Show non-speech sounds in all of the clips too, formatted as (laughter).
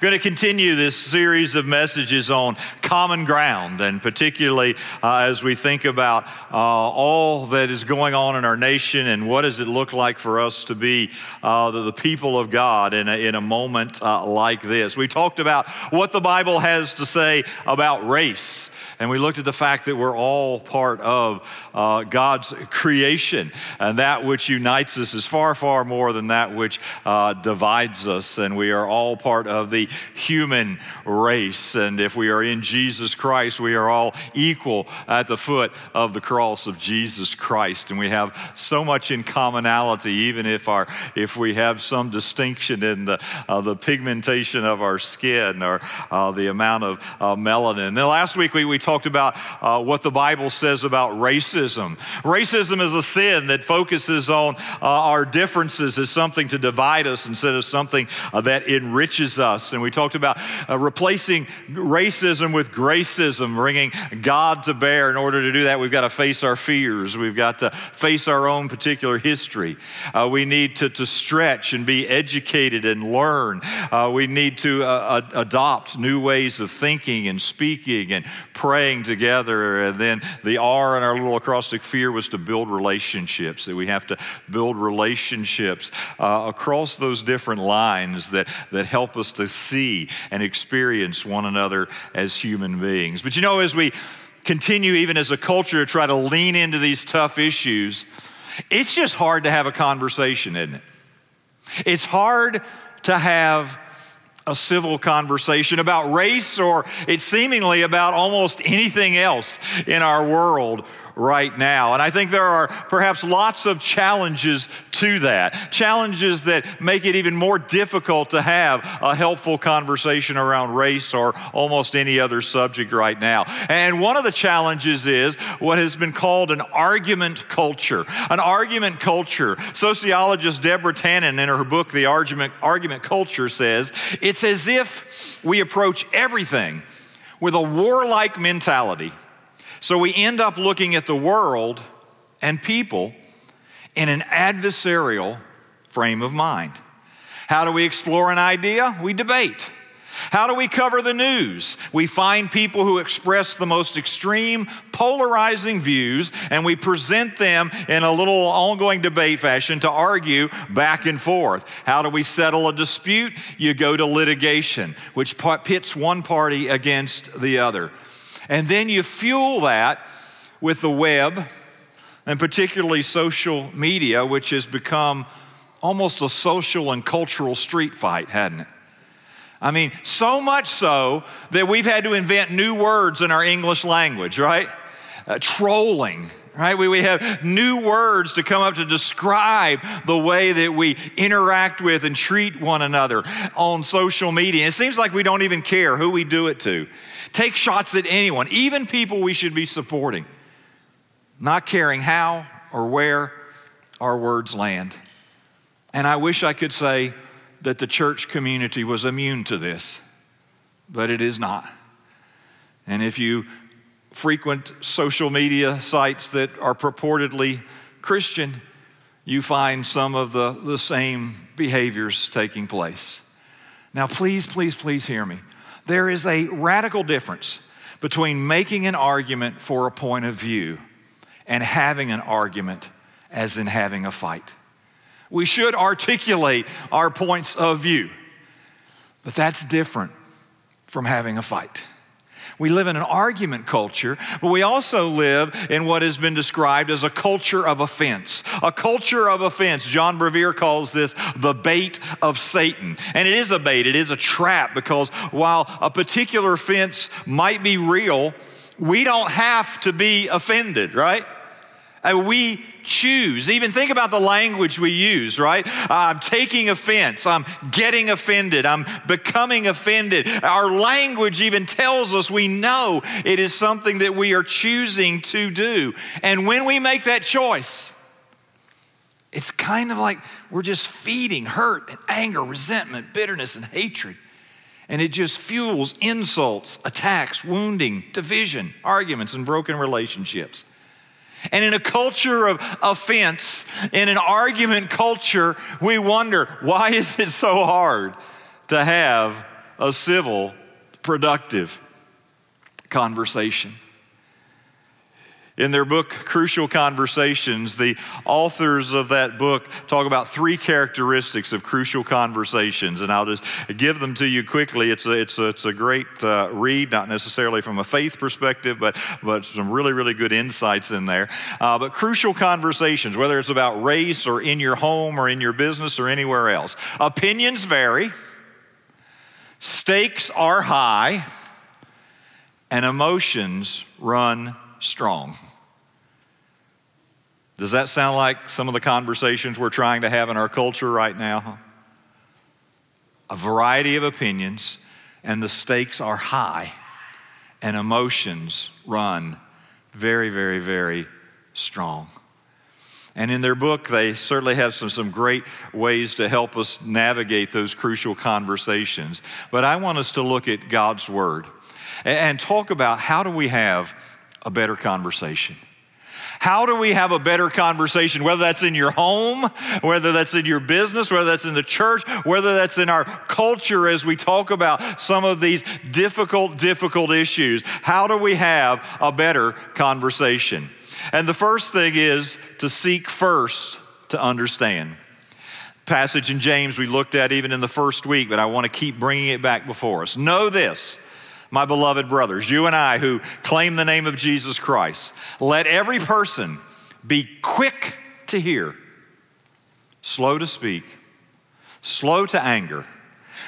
We're going to continue this series of messages on common ground, and particularly uh, as we think about uh, all that is going on in our nation and what does it look like for us to be uh, the, the, people of God in a, in a moment uh, like this. We talked about what the Bible has to say about race, and we looked at the fact that we're all part of uh, God's creation, and that which unites us is far, far more than that which uh, divides us, and we are all part of the human race. And if we are in Jesus Christ, we are all equal at the foot of the cross of Jesus Christ. And we have so much in commonality, even if, our, if we have some distinction in the, uh, the pigmentation of our skin or uh, the amount of uh, melanin. And then last week we, we talked about uh, what the Bible says about racism. Racism is a sin that focuses on uh, our differences as something to divide us instead of something uh, that enriches us. And and we talked about uh, replacing racism with gracism, bringing God to bear. In order to do that, we've got to face our fears. We've got to face our own particular history. Uh, we need to, to stretch and be educated and learn. Uh, we need to uh, adopt new ways of thinking and speaking and praying together. And then the R in our little acrostic fear was to build relationships, that we have to build relationships uh, across those different lines that, that help us to see and experience one another as human beings. But you know, as we continue, even as a culture, to try to lean into these tough issues, it's just hard to have a conversation, isn't it? It's hard to have a civil conversation about race or it's seemingly about almost anything else in our world right now. And I think there are perhaps lots of challenges to that. Challenges that make it even more difficult to have a helpful conversation around race or almost any other subject right now. And one of the challenges is what has been called an argument culture. An argument culture. Sociologist Deborah Tannen, in her book, The Argument, argument Culture, says it's as if we approach everything with a warlike mentality so we end up looking at the world and people in an adversarial frame of mind. How do we explore an idea? We debate. How do we cover the news? We find people who express the most extreme, polarizing views, and we present them in a little ongoing debate fashion to argue back and forth. How do we settle a dispute? You go to litigation, which pits one party against the other. And then you fuel that with the web, and particularly social media, which has become almost a social and cultural street fight, hadn't it? I mean, so much so that we've had to invent new words in our English language, right? Uh, trolling, right? We, we have new words to come up to describe the way that we interact with and treat one another on social media. It seems like we don't even care who we do it to take shots at anyone, even people we should be supporting, not caring how or where our words land. And I wish I could say that the church community was immune to this, but it is not. And if you frequent social media sites that are purportedly Christian, you find some of the, the same behaviors taking place. Now, please, please, please hear me. There is a radical difference between making an argument for a point of view and having an argument, as in having a fight. We should articulate our points of view, but that's different from having a fight. We live in an argument culture, but we also live in what has been described as a culture of offense. A culture of offense. John Bevere calls this the bait of Satan. And it is a bait, it is a trap because while a particular offense might be real, we don't have to be offended, right? Uh, we choose. Even think about the language we use, right? I'm taking offense. I'm getting offended. I'm becoming offended. Our language even tells us we know it is something that we are choosing to do. And when we make that choice, it's kind of like we're just feeding hurt and anger, resentment, bitterness, and hatred. And it just fuels insults, attacks, wounding, division, arguments, and broken relationships. And in a culture of offense, in an argument culture, we wonder why is it so hard to have a civil, productive conversation. In their book, Crucial Conversations, the authors of that book talk about three characteristics of crucial conversations, and I'll just give them to you quickly. It's a, it's a, it's a great uh, read, not necessarily from a faith perspective, but, but some really, really good insights in there. Uh, but crucial conversations, whether it's about race or in your home or in your business or anywhere else, opinions vary, stakes are high, and emotions run strong. Does that sound like some of the conversations we're trying to have in our culture right now? A variety of opinions, and the stakes are high, and emotions run very, very, very strong. And in their book, they certainly have some, some great ways to help us navigate those crucial conversations. But I want us to look at God's Word and, and talk about how do we have a better conversation. How do we have a better conversation, whether that's in your home, whether that's in your business, whether that's in the church, whether that's in our culture as we talk about some of these difficult, difficult issues? How do we have a better conversation? And the first thing is to seek first to understand passage in James we looked at even in the first week, but I want to keep bringing it back before us. Know this my beloved brothers, you and I who claim the name of Jesus Christ, let every person be quick to hear, slow to speak, slow to anger.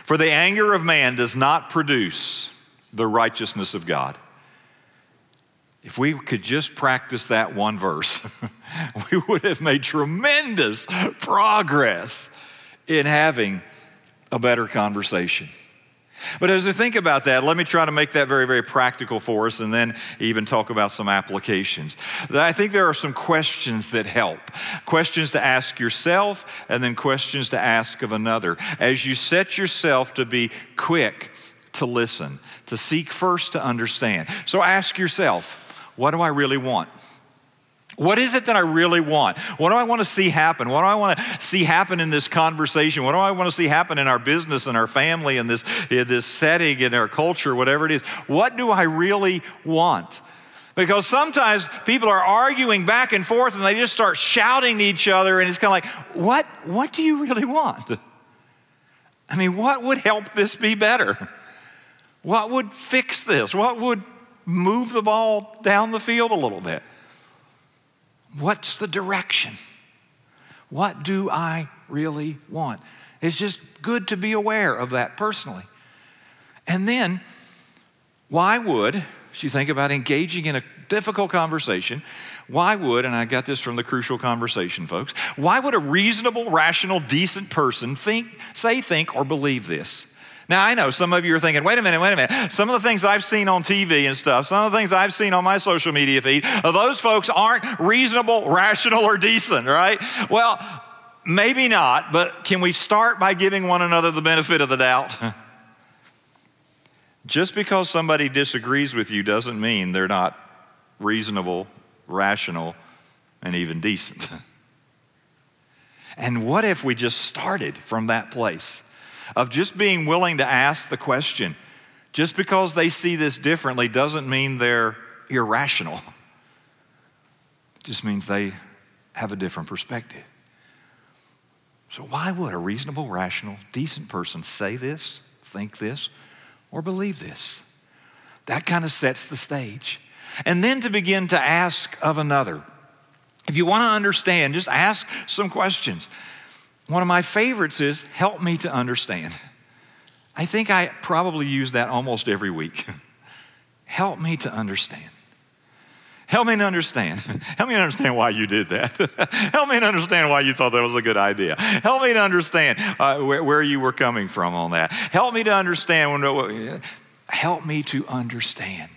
For the anger of man does not produce the righteousness of God. If we could just practice that one verse, (laughs) we would have made tremendous progress in having a better conversation. But as we think about that, let me try to make that very, very practical for us and then even talk about some applications. I think there are some questions that help. Questions to ask yourself and then questions to ask of another. As you set yourself to be quick to listen, to seek first to understand. So ask yourself, what do I really want? What is it that I really want? What do I want to see happen? What do I want to see happen in this conversation? What do I want to see happen in our business and our family and this, in this setting in our culture, whatever it is? What do I really want? Because sometimes people are arguing back and forth and they just start shouting to each other, and it's kind of like, what, what do you really want? I mean, what would help this be better? What would fix this? What would move the ball down the field a little bit? What's the direction? What do I really want? It's just good to be aware of that personally. And then, why would, as you think about engaging in a difficult conversation, why would, and I got this from the crucial conversation, folks, why would a reasonable, rational, decent person think, say, think, or believe this? Now, I know some of you are thinking, wait a minute, wait a minute. Some of the things I've seen on TV and stuff, some of the things I've seen on my social media feed, those folks aren't reasonable, (laughs) rational, or decent, right? Well, maybe not, but can we start by giving one another the benefit of the doubt? (laughs) Just because somebody disagrees with you doesn't mean they're not reasonable, rational, and even decent. (laughs) And what if we just started from that place? Of just being willing to ask the question. Just because they see this differently doesn't mean they're irrational. It just means they have a different perspective. So, why would a reasonable, rational, decent person say this, think this, or believe this? That kind of sets the stage. And then to begin to ask of another. If you want to understand, just ask some questions. One of my favorites is help me to understand. I think I probably use that almost every week. (laughs) help me to understand. Help me to understand. (laughs) Help me to understand why you did that. (laughs) Help me to understand why you thought that was a good idea. Help me to understand uh, where, where, you were coming from on that. Help me to understand. When, help me to understand.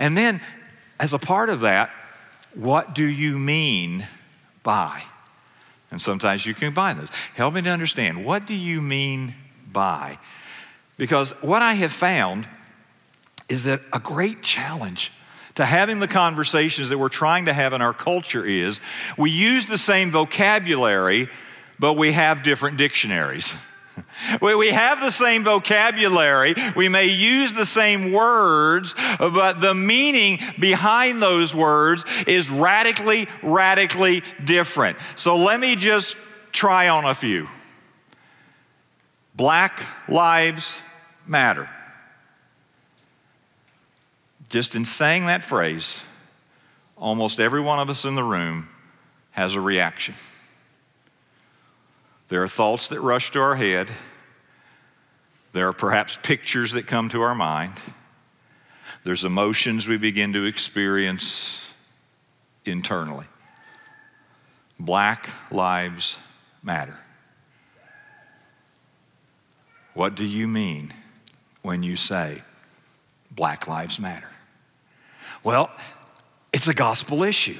And then, as a part of that, what do you mean by? And sometimes you combine those. Help me to understand what do you mean by? Because what I have found is that a great challenge to having the conversations that we're trying to have in our culture is we use the same vocabulary, but we have different dictionaries. (laughs) (laughs) We, have the same vocabulary, we may use the same words, but the meaning behind those words is radically, radically different. So let me just try on a few. Black lives matter. Just in saying that phrase, almost every one of us in the room has a reaction. There are thoughts that rush to our head. There are perhaps pictures that come to our mind. There's emotions we begin to experience internally. Black lives matter. What do you mean when you say Black Lives Matter? Well, it's a gospel issue.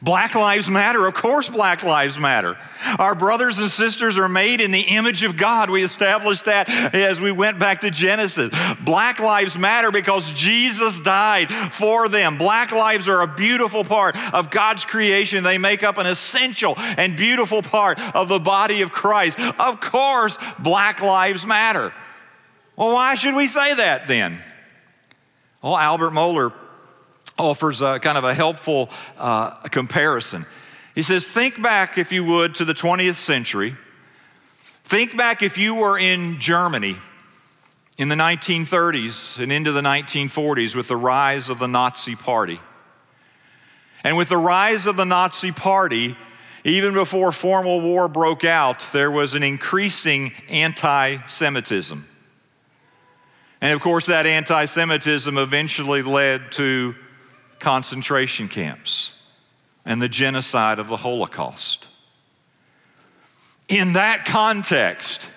Black lives matter. Of course, black lives matter. Our brothers and sisters are made in the image of God. We established that as we went back to Genesis. Black lives matter because Jesus died for them. Black lives are a beautiful part of God's creation. They make up an essential and beautiful part of the body of Christ. Of course, black lives matter. Well, why should we say that then? Well, Albert Mohler offers a kind of a helpful uh, comparison. He says, Think back, if you would, to the 20th century. Think back if you were in Germany in the 1930s and into the 1940s with the rise of the Nazi Party. And with the rise of the Nazi Party, even before formal war broke out, there was an increasing anti Semitism. And of course, that anti Semitism eventually led to concentration camps and the genocide of the Holocaust. In that context,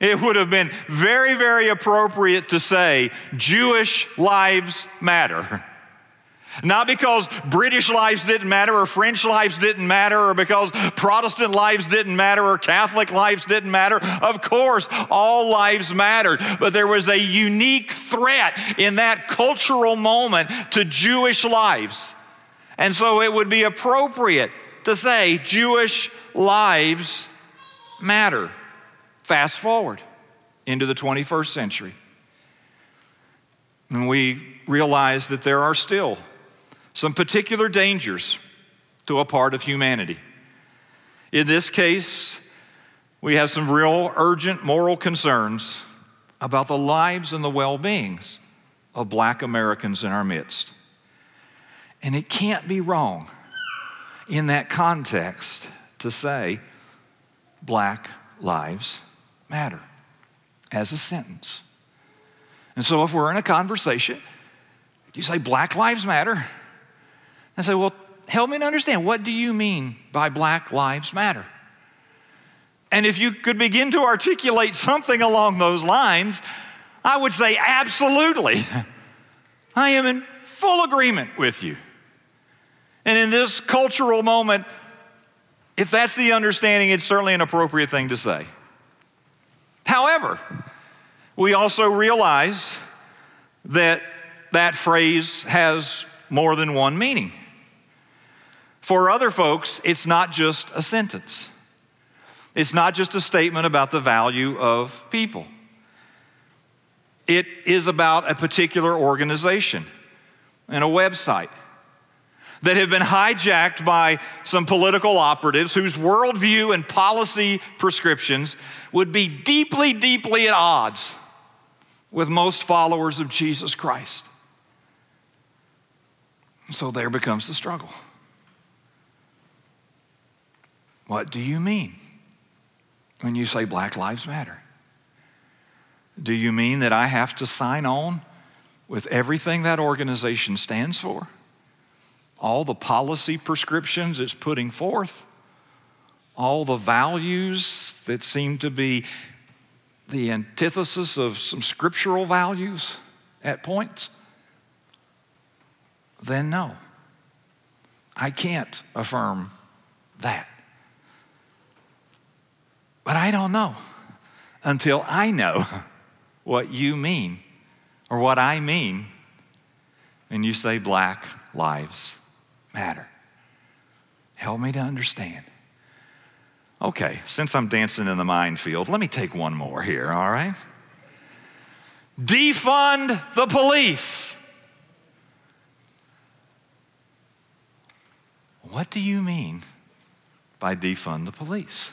it would have been very, very appropriate to say Jewish lives matter. (laughs) Not because British lives didn't matter, or French lives didn't matter, or because Protestant lives didn't matter, or Catholic lives didn't matter. Of course, all lives mattered. But there was a unique threat in that cultural moment to Jewish lives. And so it would be appropriate to say Jewish lives matter. Fast forward into the 21st century. And we realize that there are still some particular dangers to a part of humanity. In this case, we have some real urgent moral concerns about the lives and the well beings of black Americans in our midst. And it can't be wrong in that context to say black lives matter as a sentence. And so if we're in a conversation, you say black lives matter, I say, well, help me to understand what do you mean by Black Lives Matter? And if you could begin to articulate something along those lines, I would say, absolutely. (laughs) I am in full agreement with you. And in this cultural moment, if that's the understanding, it's certainly an appropriate thing to say. However, we also realize that that phrase has more than one meaning. For other folks, it's not just a sentence, it's not just a statement about the value of people. It is about a particular organization and a website that have been hijacked by some political operatives whose worldview and policy prescriptions would be deeply, deeply at odds with most followers of Jesus Christ. So there becomes the struggle. What do you mean when you say Black Lives Matter? Do you mean that I have to sign on with everything that organization stands for? All the policy prescriptions it's putting forth? All the values that seem to be the antithesis of some scriptural values at points? Then no. I can't affirm that. But I don't know until I know (laughs) what you mean or what I mean when you say black lives matter. Help me to understand. Okay, since I'm dancing in the minefield, let me take one more here, all right? Defund the police. What do you mean by defund the police?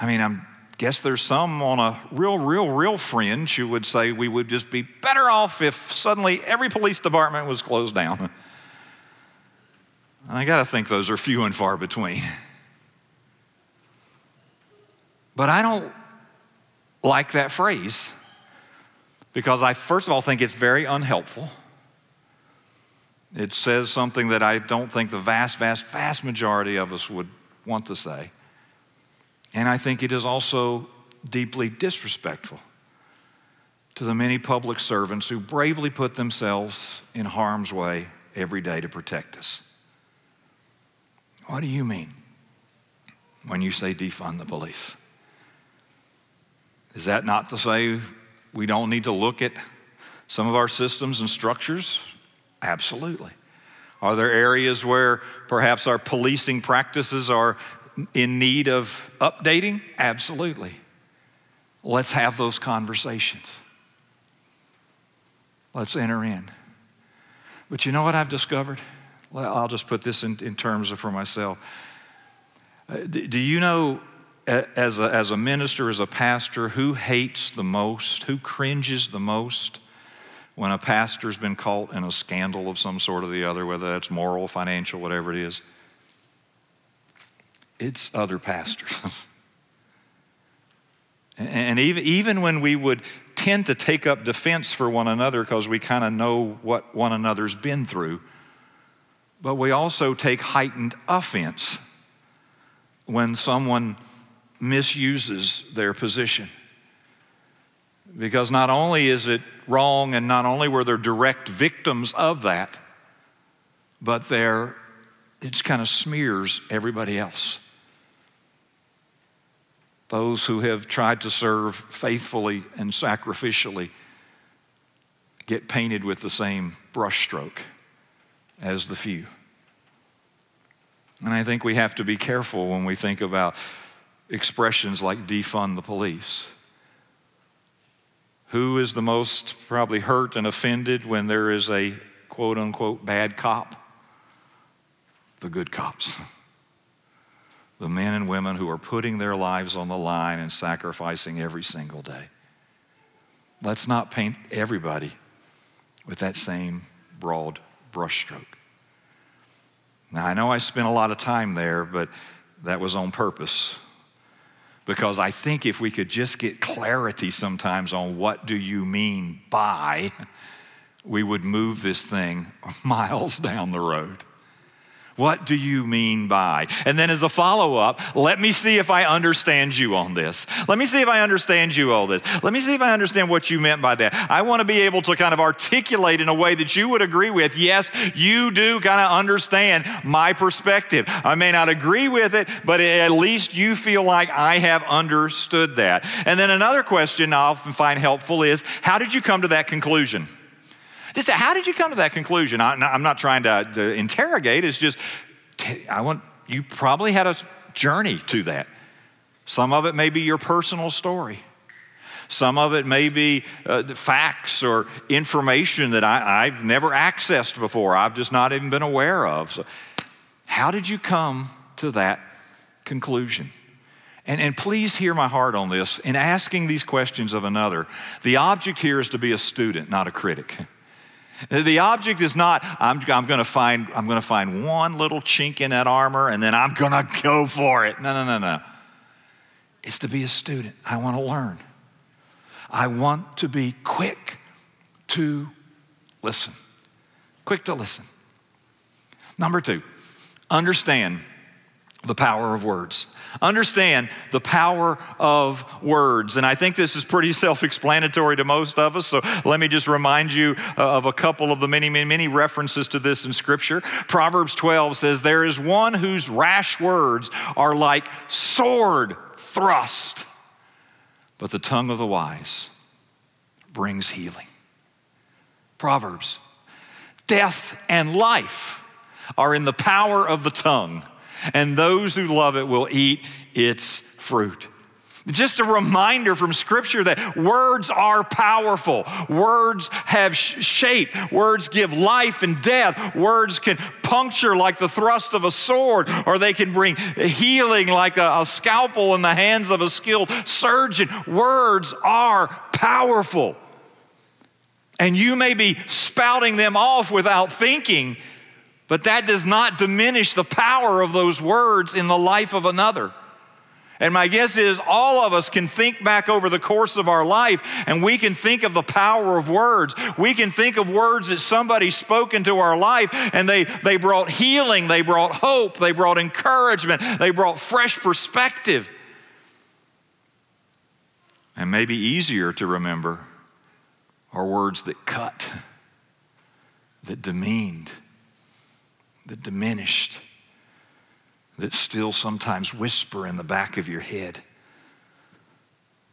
I mean, I guess there's some on a real, real, real fringe who would say we would just be better off if suddenly every police department was closed down. (laughs) I got to think those are few and far between. But I don't like that phrase because I, first of all, think it's very unhelpful. It says something that I don't think the vast, vast, vast majority of us would want to say. And I think it is also deeply disrespectful to the many public servants who bravely put themselves in harm's way every day to protect us. What do you mean when you say defund the police? Is that not to say we don't need to look at some of our systems and structures Absolutely. Are there areas where perhaps our policing practices are in need of updating? Absolutely. Let's have those conversations. Let's enter in. But you know what I've discovered? I'll just put this in, in terms of for myself. Uh, do you know, as a, as a minister, as a pastor, who hates the most, who cringes the most? when a pastor's been caught in a scandal of some sort or the other, whether that's moral, financial, whatever it is, it's other pastors. (laughs) and even, even when we would tend to take up defense for one another because we kind of know what one another's been through, but we also take heightened offense when someone misuses their position. Because not only is it wrong, and not only were there direct victims of that, but there it just kind of smears everybody else. Those who have tried to serve faithfully and sacrificially get painted with the same brushstroke as the few. And I think we have to be careful when we think about expressions like defund the police. Who is the most probably hurt and offended when there is a quote unquote bad cop? The good cops. The men and women who are putting their lives on the line and sacrificing every single day. Let's not paint everybody with that same broad brushstroke. Now, I know I spent a lot of time there, but that was on purpose because I think if we could just get clarity sometimes on what do you mean by, we would move this thing (laughs) miles down the road. What do you mean by? And then as a follow up, let me see if I understand you on this. Let me see if I understand you all this. Let me see if I understand what you meant by that. I want to be able to kind of articulate in a way that you would agree with. Yes, you do kind of understand my perspective. I may not agree with it, but at least you feel like I have understood that. And then another question I often find helpful is how did you come to that conclusion? Just how did you come to that conclusion? I, am not trying to, to interrogate. It's just I want you probably had a journey to that. Some of it may be your personal story. Some of it may be uh, facts or information that I, have never accessed before. I've just not even been aware of. So, how did you come to that conclusion? And, and please hear my heart on this. In asking these questions of another, the object here is to be a student, not a critic. The object is not, I'm, I'm going to find, I'm going to find one little chink in that armor and then I'm going to go for it. No, no, no, no. It's to be a student. I want to learn. I want to be quick to listen. Quick to listen. Number two, understand the power of words. Understand the power of words. And I think this is pretty (laughs) self explanatory to most of us. So let me just remind you uh, of a couple of the many, many, many references to this in Scripture. Proverbs 12 says, There is one whose rash words are like sword thrust, but the tongue of the wise brings healing. Proverbs, death and life are in the power of the tongue and those who love it will eat its fruit. Just a reminder from Scripture that words are powerful. Words have shape. Words give life and death. Words can puncture like the thrust of a sword, or they can bring healing like a, a scalpel in the hands of a skilled surgeon. Words are powerful. And you may be spouting them off without thinking, but that does not diminish the power of those words in the life of another. And my guess is all of us can think back over the course of our life and we can think of the power of words. We can think of words that somebody spoke into our life and they, they brought healing, they brought hope, they brought encouragement, they brought fresh perspective. And maybe easier to remember are words that cut, that demeaned, that diminished that still sometimes whisper in the back of your head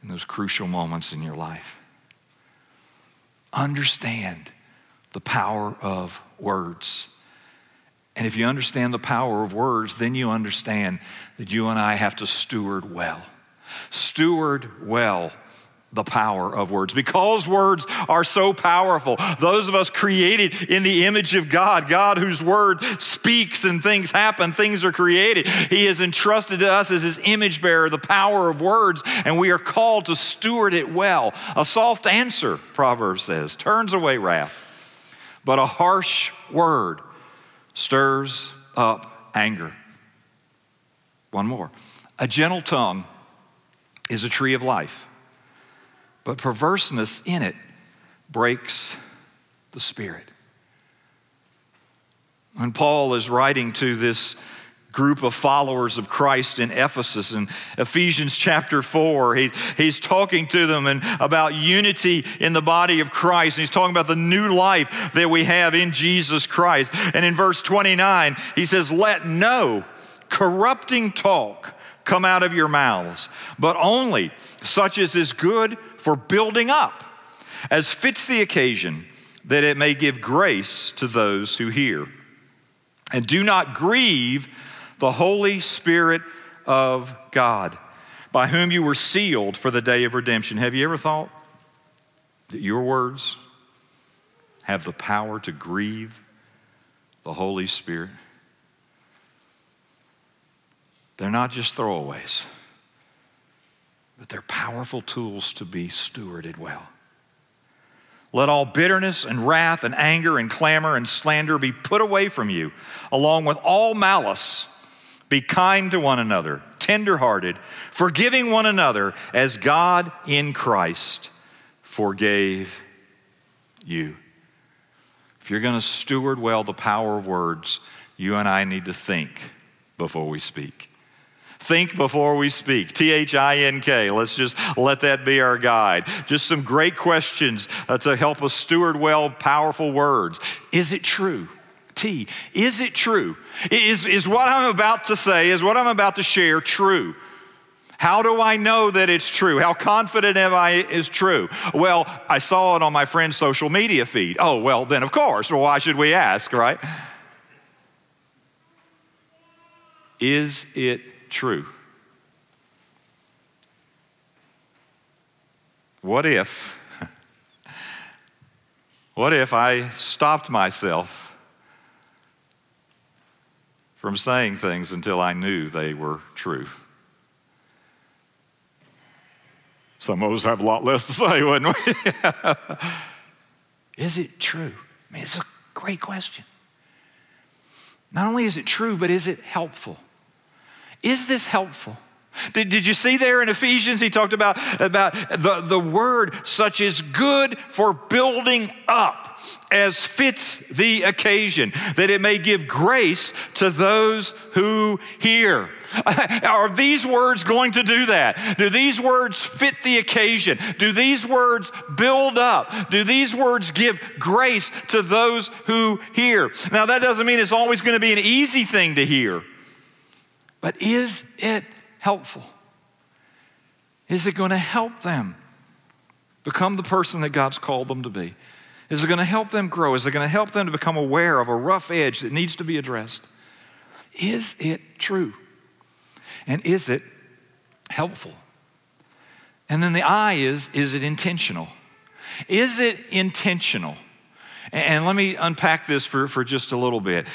in those crucial moments in your life. Understand the power of words. And if you understand the power of words, then you understand that you and I have to steward well. Steward well the power of words. Because words are so powerful, those of us created in the image of God, God whose word speaks and things happen, things are created, He has entrusted to us as His image bearer the power of words, and we are called to steward it well. A soft answer, Proverbs says, turns away wrath, but a harsh word stirs up anger. One more. A gentle tongue is a tree of life but perverseness in it breaks the spirit. When Paul is writing to this group of followers of Christ in Ephesus in Ephesians chapter 4. He, he's talking to them and about unity in the body of Christ. And He's talking about the new life that we have in Jesus Christ. And in verse 29, he says, Let no corrupting talk come out of your mouths, but only such as is good for building up, as fits the occasion, that it may give grace to those who hear. And do not grieve the Holy Spirit of God, by whom you were sealed for the day of redemption. Have you ever thought that your words have the power to grieve the Holy Spirit? They're not just throwaways but they're powerful tools to be stewarded well. Let all bitterness and wrath and anger and clamor and slander be put away from you, along with all malice. Be kind to one another, tenderhearted, forgiving one another as God in Christ forgave you. If you're going to steward well the power of words, you and I need to think before we speak. Think before we speak. T H I N K. Let's just let that be our guide. Just some great questions uh, to help us steward well powerful words. Is it true? T. Is it true? Is, is what I'm about to say, is what I'm about to share true? How do I know that it's true? How confident am I is true? Well, I saw it on my friend's social media feed. Oh, well, then of course. Well, why should we ask, right? Is it true. What if, (laughs) what if I stopped myself from saying things until I knew they were true? Some of us have a lot less to say, (laughs) wouldn't we? is it true? I mean, it's a great question. Not only is it true, but is it helpful? Is this helpful? Did, did you see there in Ephesians? He talked about, about the, the word such is good for building up as fits the occasion, that it may give grace to those who hear. (laughs) Are these words going to do that? Do these words fit the occasion? Do these words build up? Do these words give grace to those who hear? Now, that doesn't mean it's always going to be an easy thing to hear. But is it helpful? Is it going to help them become the person that God's called them to be? Is it going to help them grow? Is it going to help them to become aware of a rough edge that needs to be addressed? Is it true? And is it helpful? And then the I is, is it intentional? Is it intentional? And let me unpack this for, for just a little bit.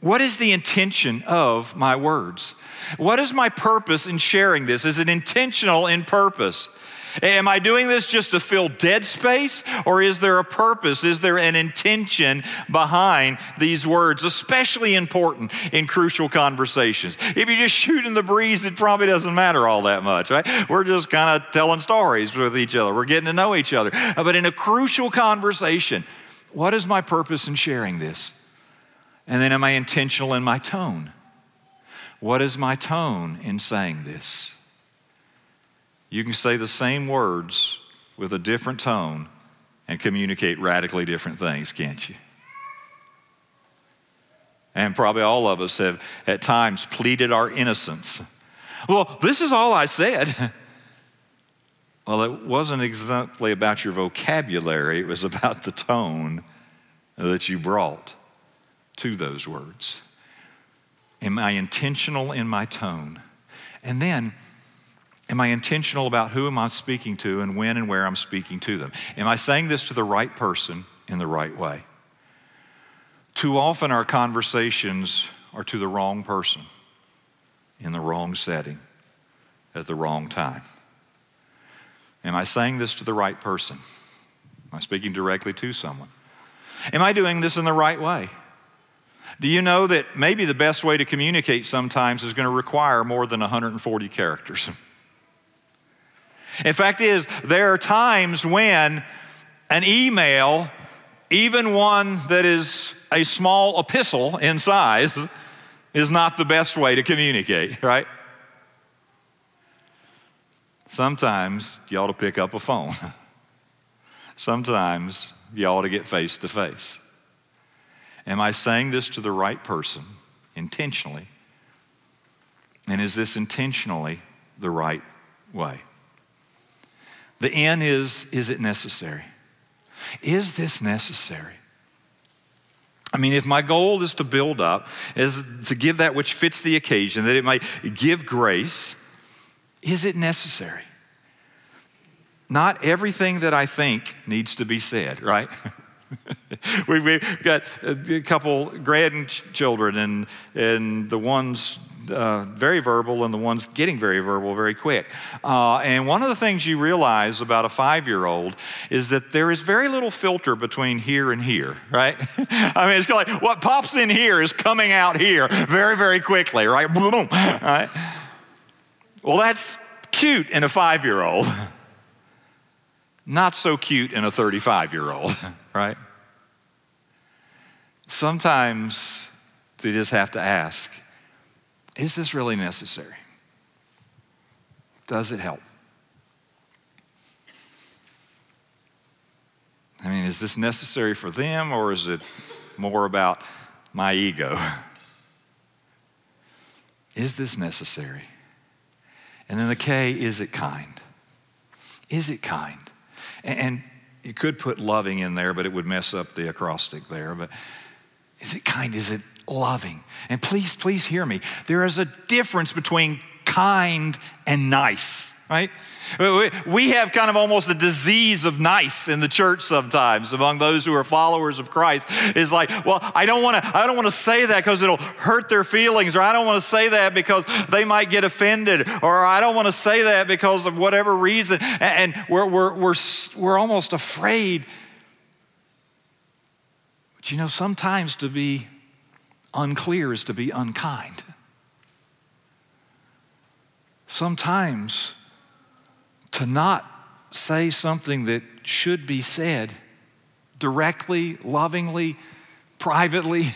What is the intention of my words? What is my purpose in sharing this? Is it intentional in purpose? Am I doing this just to fill dead space, or is there a purpose? Is there an intention behind these words, especially important in crucial conversations? If you're just shooting the breeze, it probably doesn't matter all that much, right? We're just kind of telling stories with each other, we're getting to know each other. But in a crucial conversation, what is my purpose in sharing this? And then am I intentional in my tone? What is my tone in saying this? You can say the same words with a different tone and communicate radically different things, can't you? And probably all of us have at times pleaded our innocence. Well, this is all I said. (laughs) Well, it wasn't exactly about your vocabulary, it was about the tone that you brought to those words. Am I intentional in my tone? And then, Am I intentional about who am I speaking to and when and where I'm speaking to them? Am I saying this to the right person in the right way? Too often our conversations are to the wrong person in the wrong setting at the wrong time. Am I saying this to the right person? Am I speaking directly to someone? Am I doing this in the right way? Do you know that maybe the best way to communicate sometimes is going to require more than 140 characters? In fact, is there are times when an email, even one that is a small epistle in size, is not the best way to communicate, right? Sometimes you ought to pick up a phone. (laughs) Sometimes you ought to get face to face. Am I saying this to the right person intentionally? And is this intentionally the right way? The N is, is it necessary? Is this necessary? I mean, if my goal is to build up, is to give that which fits the occasion, that it might give grace, is it necessary? Not everything that I think needs to be said, right? (laughs) (laughs) We've got a couple grandchildren, and, and the ones uh, very verbal and the ones getting very verbal very quick. Uh, and one of the things you realize about a five year old is that there is very little filter between here and here, right? (laughs) I mean, it's like what pops in here is coming out here very, very quickly, right? Boom, right? Well, that's cute in a five year old. (laughs) Not so cute in a 35 year old, (laughs) right? Sometimes you just have to ask is this really necessary? Does it help? I mean, is this necessary for them or is it more about my ego? (laughs) Is this necessary? And then the K, is it kind? Is it kind? And you could put loving in there, but it would mess up the acrostic there. But is it kind? Is it loving. And please, please hear me. There is a difference between kind and nice, right? We have kind of almost a disease of nice in the church sometimes among those who are followers of Christ. Is like, well, I don't want to. I don't want to say that because it'll hurt their feelings, or I don't want to say that because they might get offended, or I don't want to say that because of whatever reason. And we're we're we're we're almost afraid. But you know, sometimes to be unclear is to be unkind. Sometimes to not say something that should be said directly, lovingly, privately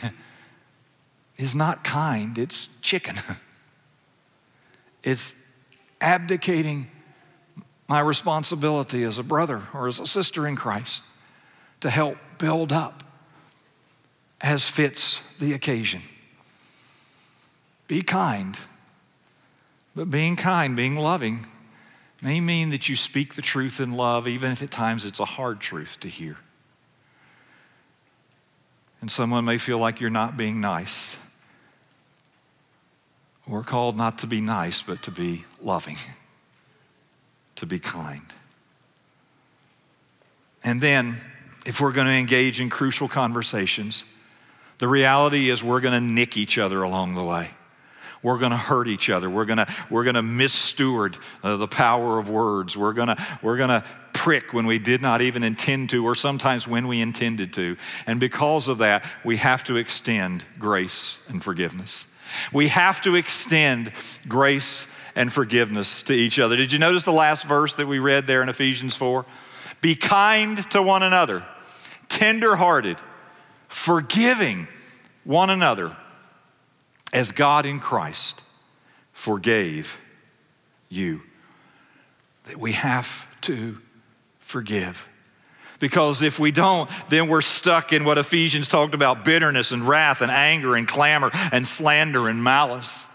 (laughs) is not kind, it's chicken. (laughs) It's abdicating my responsibility as a brother or as a sister in Christ to help build up as fits the occasion. Be kind, but being kind, being loving, may mean that you speak the truth in love, even if at times it's a hard truth to hear. And someone may feel like you're not being nice. We're called not to be nice, but to be loving, to be kind. And then, if we're going to engage in crucial conversations, the reality is we're going to nick each other along the way. We're going to hurt each other. We're going to, we're going to missteward uh, the power of words. We're going to, we're going to prick when we did not even intend to, or sometimes when we intended to. And because of that, we have to extend grace and forgiveness. We have to extend grace and forgiveness to each other. Did you notice the last verse that we read there in Ephesians 4? Be kind to one another, tenderhearted, forgiving one another as God in Christ forgave you. That we have to forgive. Because if we don't, then we're stuck in what Ephesians talked about bitterness and wrath and anger and clamor and slander and malice.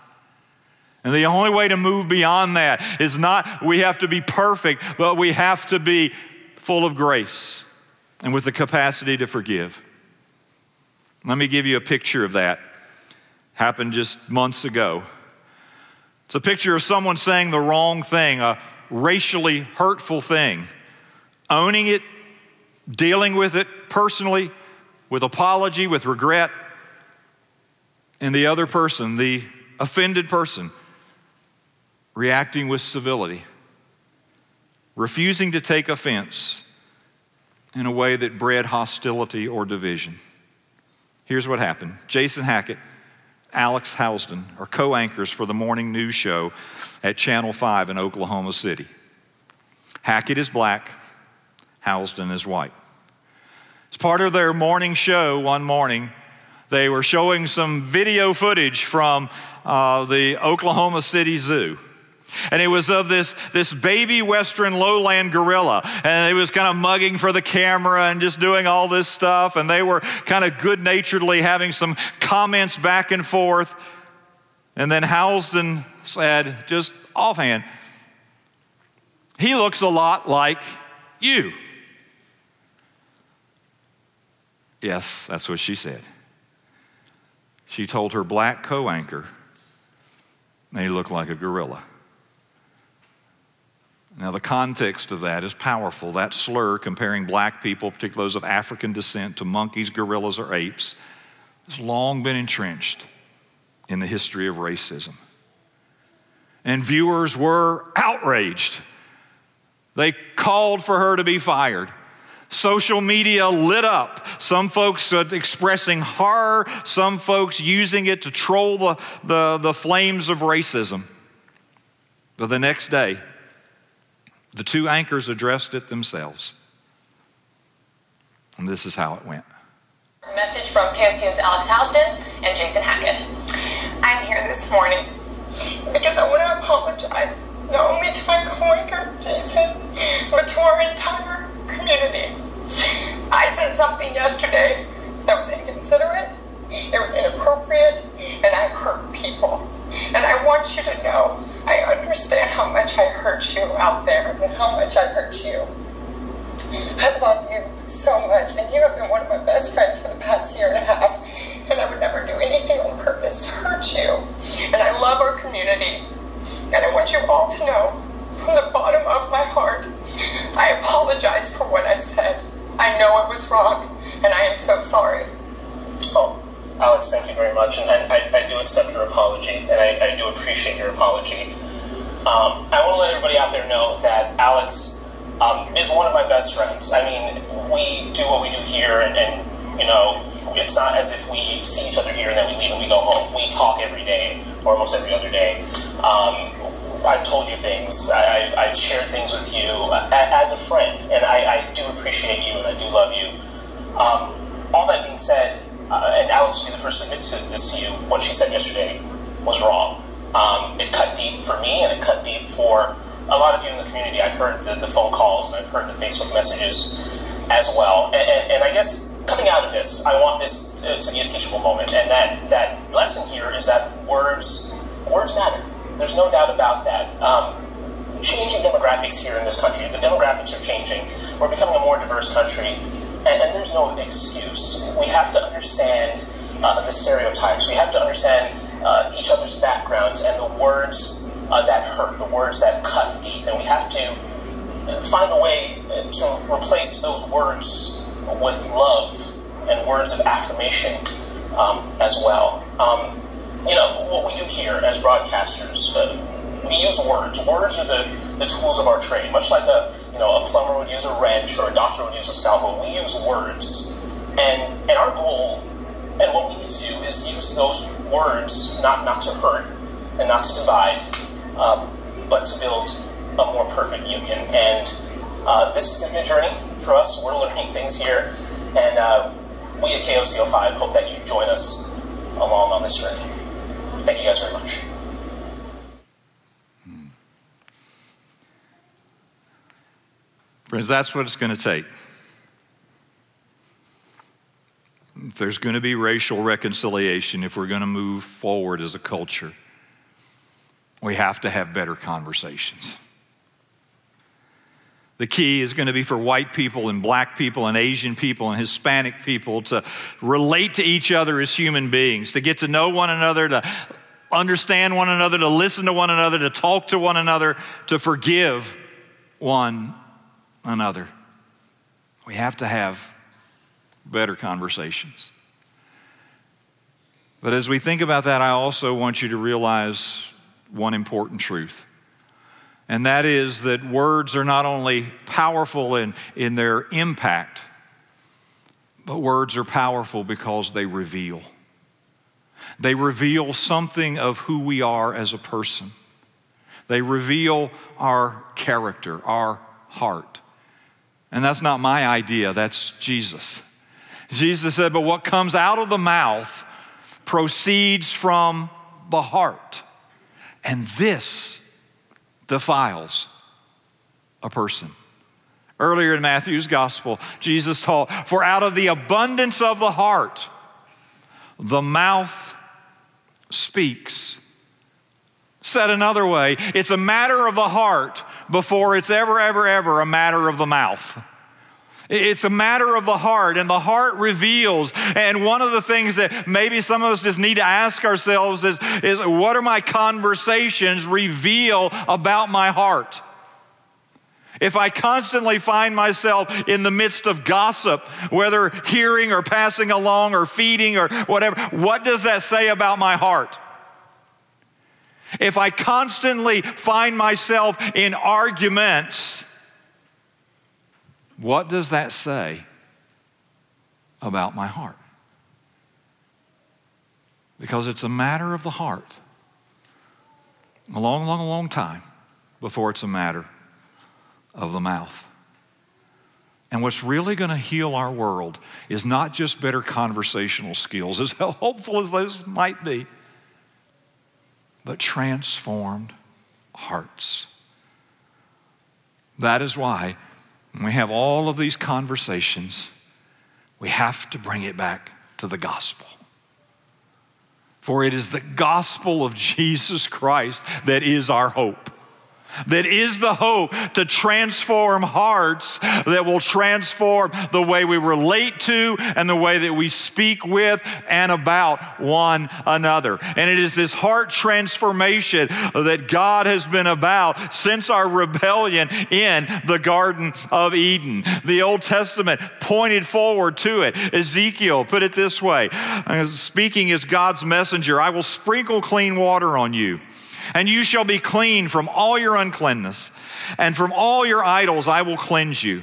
And the only way to move beyond that is not we have to be perfect, but we have to be full of grace and with the capacity to forgive. Let me give you a picture of that. Happened just months ago. It's a picture of someone saying the wrong thing, a racially hurtful thing, owning it dealing with it personally, with apology, with regret, and the other person, the offended person, reacting with civility, refusing to take offense in a way that bred hostility or division. Here's what happened Jason Hackett, Alex Housden are co anchors for the morning news show at Channel 5 in Oklahoma City. Hackett is black, Housden is white. As part of their morning show one morning, they were showing some video footage from uh, the Oklahoma City Zoo. And it was of this, this baby Western lowland gorilla. And it was kind of mugging for the camera and just doing all this stuff. And they were kind of good naturedly having some comments back and forth. And then Housden said, just offhand, he looks a lot like you. Yes, that's what she said. She told her black co anchor, and he looked like a gorilla. Now, the context of that is powerful. That slur, comparing black people, particularly those of African descent, to monkeys, gorillas, or apes, has long been entrenched in the history of racism. And viewers were outraged. They called for her to be fired. Social media lit up. Some folks expressing horror, some folks using it to troll the, the, the flames of racism. But the next day, the two anchors addressed it themselves. And this is how it went. Message from KOCO's Alex Housden and Jason Hackett. I'm here this morning because I want to apologize not only to my co-anchor Jason, but to our entire community. I said something yesterday that was inconsiderate, it was inappropriate, and I hurt people. And I want you to know I understand how much I hurt you out there and how much I hurt you. I love you so much, and you have been one of my best friends for the past year and a half, and I would never do anything on purpose to hurt you. And I love our community, and I want you all to know from the bottom of my heart, I apologize for what I said. I know it was wrong, and I am so sorry. Oh, Alex, thank you very much, and I, I do accept your apology, and I, I do appreciate your apology. Um, I want to let everybody out there know that Alex um, is one of my best friends. I mean, we do what we do here, and, and you know, it's not as if we see each other here and then we leave and we go home. We talk every day, or almost every other day. Um, I've told you things. I, have shared things with you as a friend, and I, I, do appreciate you and I do love you. Um, all that being said, uh, and Alex will be the first to admit to this to you, what she said yesterday was wrong. Um, it cut deep for me, and it cut deep for a lot of you in the community. I've heard the, the phone calls, and I've heard the Facebook messages as well. And, and, and I guess coming out of this, I want this uh, to be a teachable moment, and that, that lesson here is that words words matter. There's no doubt about that. Um, changing demographics here in this country, the demographics are changing. We're becoming a more diverse country, and, and there's no excuse. We have to understand uh, the stereotypes. We have to understand uh, each other's backgrounds and the words uh, that hurt, the words that cut deep. And we have to uh, find a way to replace those words with love and words of affirmation um, as well. Um, you know, what we do here as broadcasters, uh, we use words. Words are the, the tools of our trade, much like a you know a plumber would use a wrench or a doctor would use a scalpel. We use words, and and our goal and what we need to do is use those words not not to hurt and not to divide, uh, but to build a more perfect union. And uh, this is going to be a journey for us. We're learning (laughs) things here, and uh, we at KOCO5 hope that you join us along on this journey. Thank you guys very much. Friends, that's what it's going to take. If there's going to be racial reconciliation, if we're going to move forward as a culture, we have to have better conversations. The key is going to be for white people and black people and Asian people and Hispanic people to relate to each other as human beings, to get to know one another, to understand one another, to listen to one another, to talk to one another, to forgive one another. We have to have better conversations. But as we think about that, I also want you to realize one important truth. And that is that words are not only powerful in, in their impact, but words are powerful because they reveal. They reveal something of who we are as a person. They reveal our character, our heart. And that's not my idea, that's Jesus. Jesus said, But what comes out of the mouth proceeds from the heart. And this defiles a person. Earlier in Matthew's gospel, Jesus taught, For out of the abundance of the heart, the mouth speaks. Said another way, it's a matter of the heart before it's ever, ever, ever a matter of the mouth. It's a matter of the heart, and the heart reveals. And one of the things that maybe some of us just need to ask ourselves is, is what are my conversations reveal about my heart? If I constantly find myself in the midst of gossip, whether hearing or passing along or feeding or whatever, what does that say about my heart? If I constantly find myself in arguments, what does that say about my heart? Because it's a matter of the heart. A long, long, long time before it's a matter of the mouth. And what's really going to heal our world is not just better conversational skills, (laughs) as hopeful as those might be, but transformed hearts. That is why when we have all of these conversations, we have to bring it back to the gospel. For it is the gospel of (laughs) Jesus Christ that is our hope that is the hope to transform hearts that will transform the way we relate to and the way that we speak with and about one another. And it is this heart transformation that God has been about since our rebellion in the Garden of Eden. The Old Testament pointed forward to it. Ezekiel put it this way uh, speaking as God's messenger, I will sprinkle clean water on you and you shall be clean from all your uncleanness, and from all your idols I will cleanse you.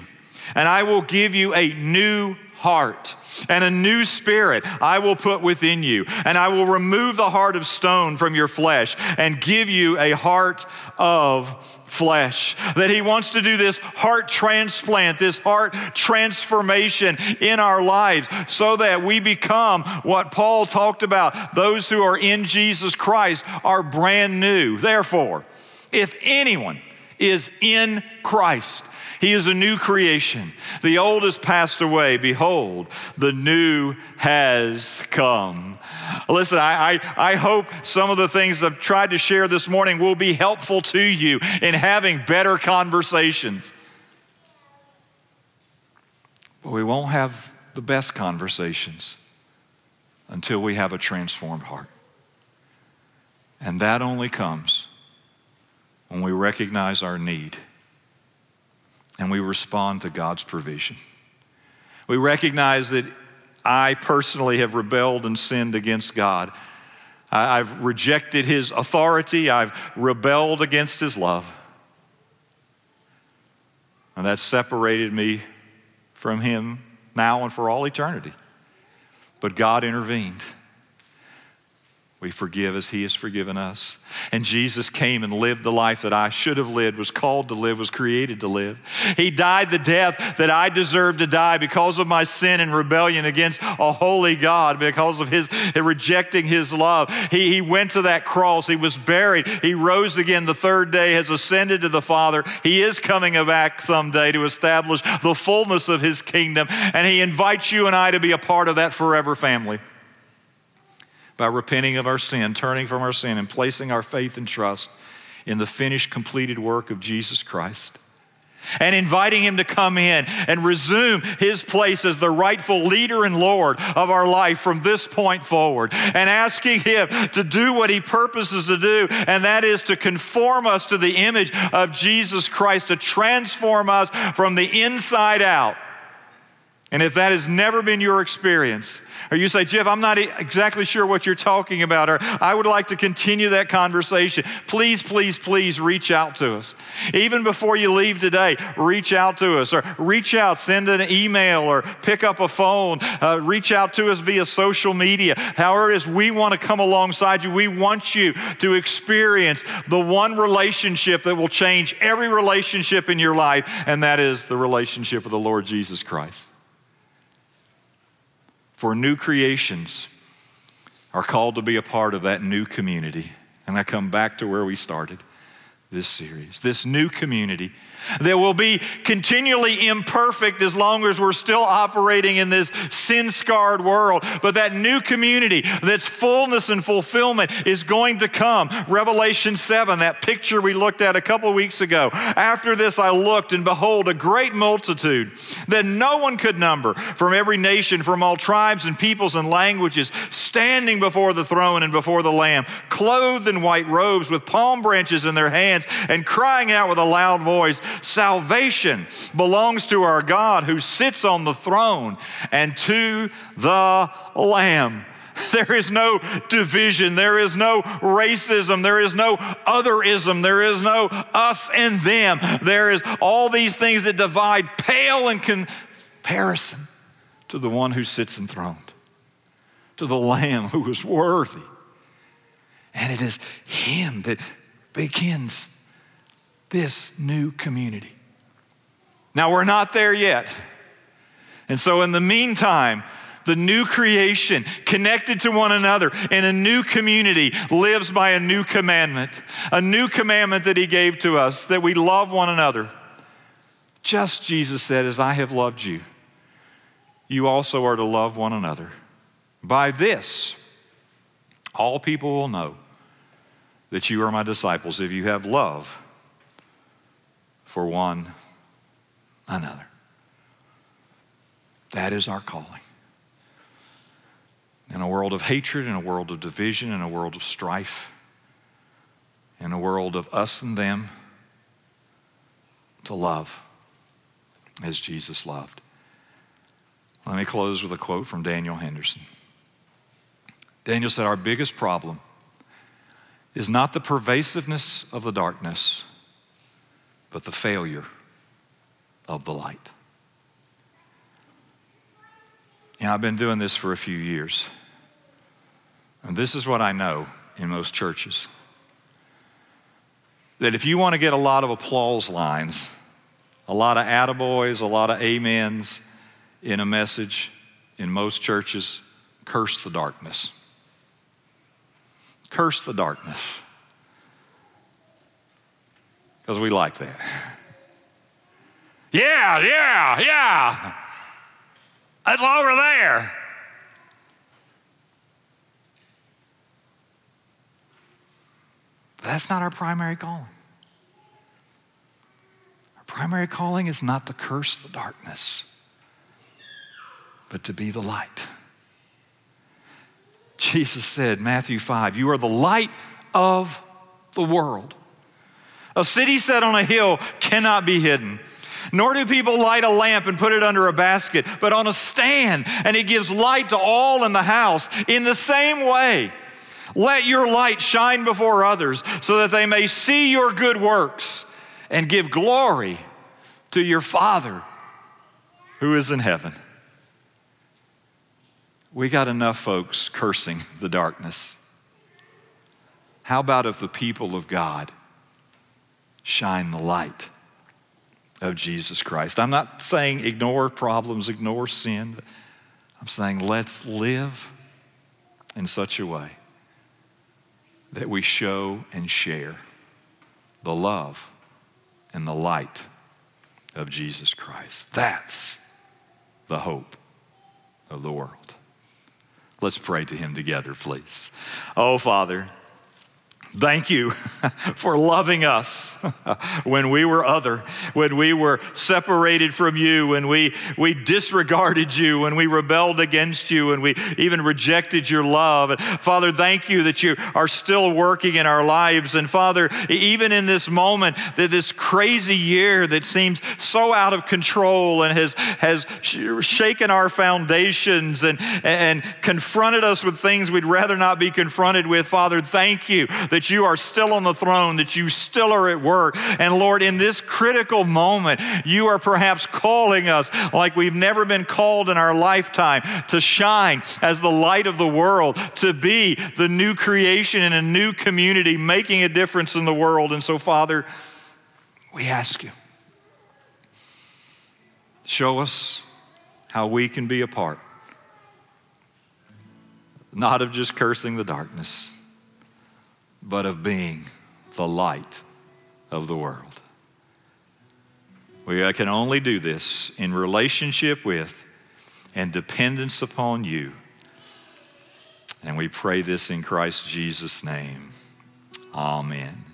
And I will give you a new heart and a new spirit I will put within you. And I will remove the heart of stone from your flesh and give you a heart of flesh. That He wants to do this heart transplant, this heart transformation in our lives so that we become what Paul talked about. Those who are in Jesus Christ are brand new. Therefore, if anyone is in Christ, he is a new creation. The old has passed away. Behold, the new has come. Listen, I, I, I, hope some of the things I've tried to share this morning will be helpful to you in having better conversations. But we won't have the best conversations until we have a transformed heart. And that only comes when we recognize our need and we respond to God's provision. We recognize that I personally have rebelled and sinned against God. I've rejected His authority, I've rebelled against His love. And that separated me from Him now and for all eternity. But God intervened. We forgive as He has forgiven us. And Jesus came and lived the life that I should have lived, was called to live, was created to live. He died the death that I deserved to die because of my sin and rebellion against a holy God, because of His rejecting His love. He, he went to that cross. He was buried. He rose again the third day, has ascended to the Father. He is coming back someday to establish the fullness of His kingdom. And He invites you and I to be a part of that forever family by repenting of our sin, turning from our sin, and placing our faith and trust in the finished, completed work of Jesus Christ. And inviting him to come in and resume his place as the rightful leader and Lord of our life from this point forward. And asking him to do what he purposes to do, and that is to conform us to the image of Jesus Christ, to transform us from the inside out. And if that has never been your experience, or you say, Jeff, I'm not exactly sure what you're talking about, or I would like to continue that conversation, please, please, please reach out to us. Even before you leave today, reach out to us, or reach out, send an email, or pick up a phone, uh, reach out to us via social media. However, it is we want to come alongside you, we want you to experience the one relationship that will change every relationship in your life, and that is the relationship with the Lord Jesus Christ for new creations are called to be a part of that new community. And I come back to where we started this series, this new community that will be continually imperfect as long as we're still operating in this sin scarred world. But that new community, that's fullness and fulfillment, is going to come. Revelation 7, that picture we looked at a couple weeks ago. After this, I looked, and behold, a great multitude that no one could number from every nation, from all tribes and peoples and languages, standing before the throne and before the Lamb, clothed in white robes with palm branches in their hands, and crying out with a loud voice, Salvation belongs to our God who sits on the throne and to the Lamb. (laughs) There is no division. There is no racism. There is no otherism. There is no us and them. There is all these things that divide pale in comparison to the one who sits enthroned, to the Lamb who is worthy. And it is Him that begins this new community. Now, we're not there yet. And so, in the meantime, the new creation connected to one another in a new community lives by a new commandment, a new commandment that he gave to us that we love one another. Just Jesus said, As I have loved you, you also are to love one another. By this, all people will know that you are my disciples if you have love for one another. That is our calling. In a world of hatred, in a world of division, in a world of strife, in a world of us and them, to love as Jesus loved. Let me close with a quote from Daniel Henderson. Daniel said, Our biggest problem is not the pervasiveness of the darkness but the failure of the light. Know, I've been doing this for a few years. And this is what I know in most churches that if you want to get a lot of applause lines, a lot of attaboys, a lot of amens in a message in most churches, curse the darkness. Curse the darkness because we like that. Yeah, yeah, yeah. That's over there. But that's not our primary calling. Our primary calling is not to curse the darkness, but to be the light. Jesus said, Matthew 5, You are the light of the world. A city set on a hill cannot be hidden. Nor do people light a lamp and put it under a basket, but on a stand, and it gives light to all in the house. In the same way, let your light shine before others so that they may see your good works and give glory to your Father who is in heaven. We got enough folks cursing the darkness. How about if the people of God shine the light of Jesus Christ? I'm not saying ignore problems, ignore sin. I'm saying let's live in such a way that we show and share the love and the light of Jesus Christ. That's the hope of the world. Let's pray to Him together, please. Oh, Father. Thank you (laughs) for loving us (laughs) when we were other, when we were separated from you, when we, we disregarded you, when we rebelled against you, and we even rejected your love. And Father, thank you that you are still working in our lives. And Father, even in this moment, that this crazy year that seems so out of control and has, has shaken our foundations and, and confronted us with things we'd rather not be confronted with, Father, thank you that you are still on the throne, that you still are at work. And Lord, in this critical moment, you are perhaps calling us like we've never been called in our lifetime to shine as the light of the world, to be the new creation in a new community, making a difference in the world. And so, Father, we ask you, show us how we can be a part, not of just cursing the darkness but of being the light of the world. We can only do this in relationship with and dependence upon you. And we pray this in Christ Jesus' name. Amen.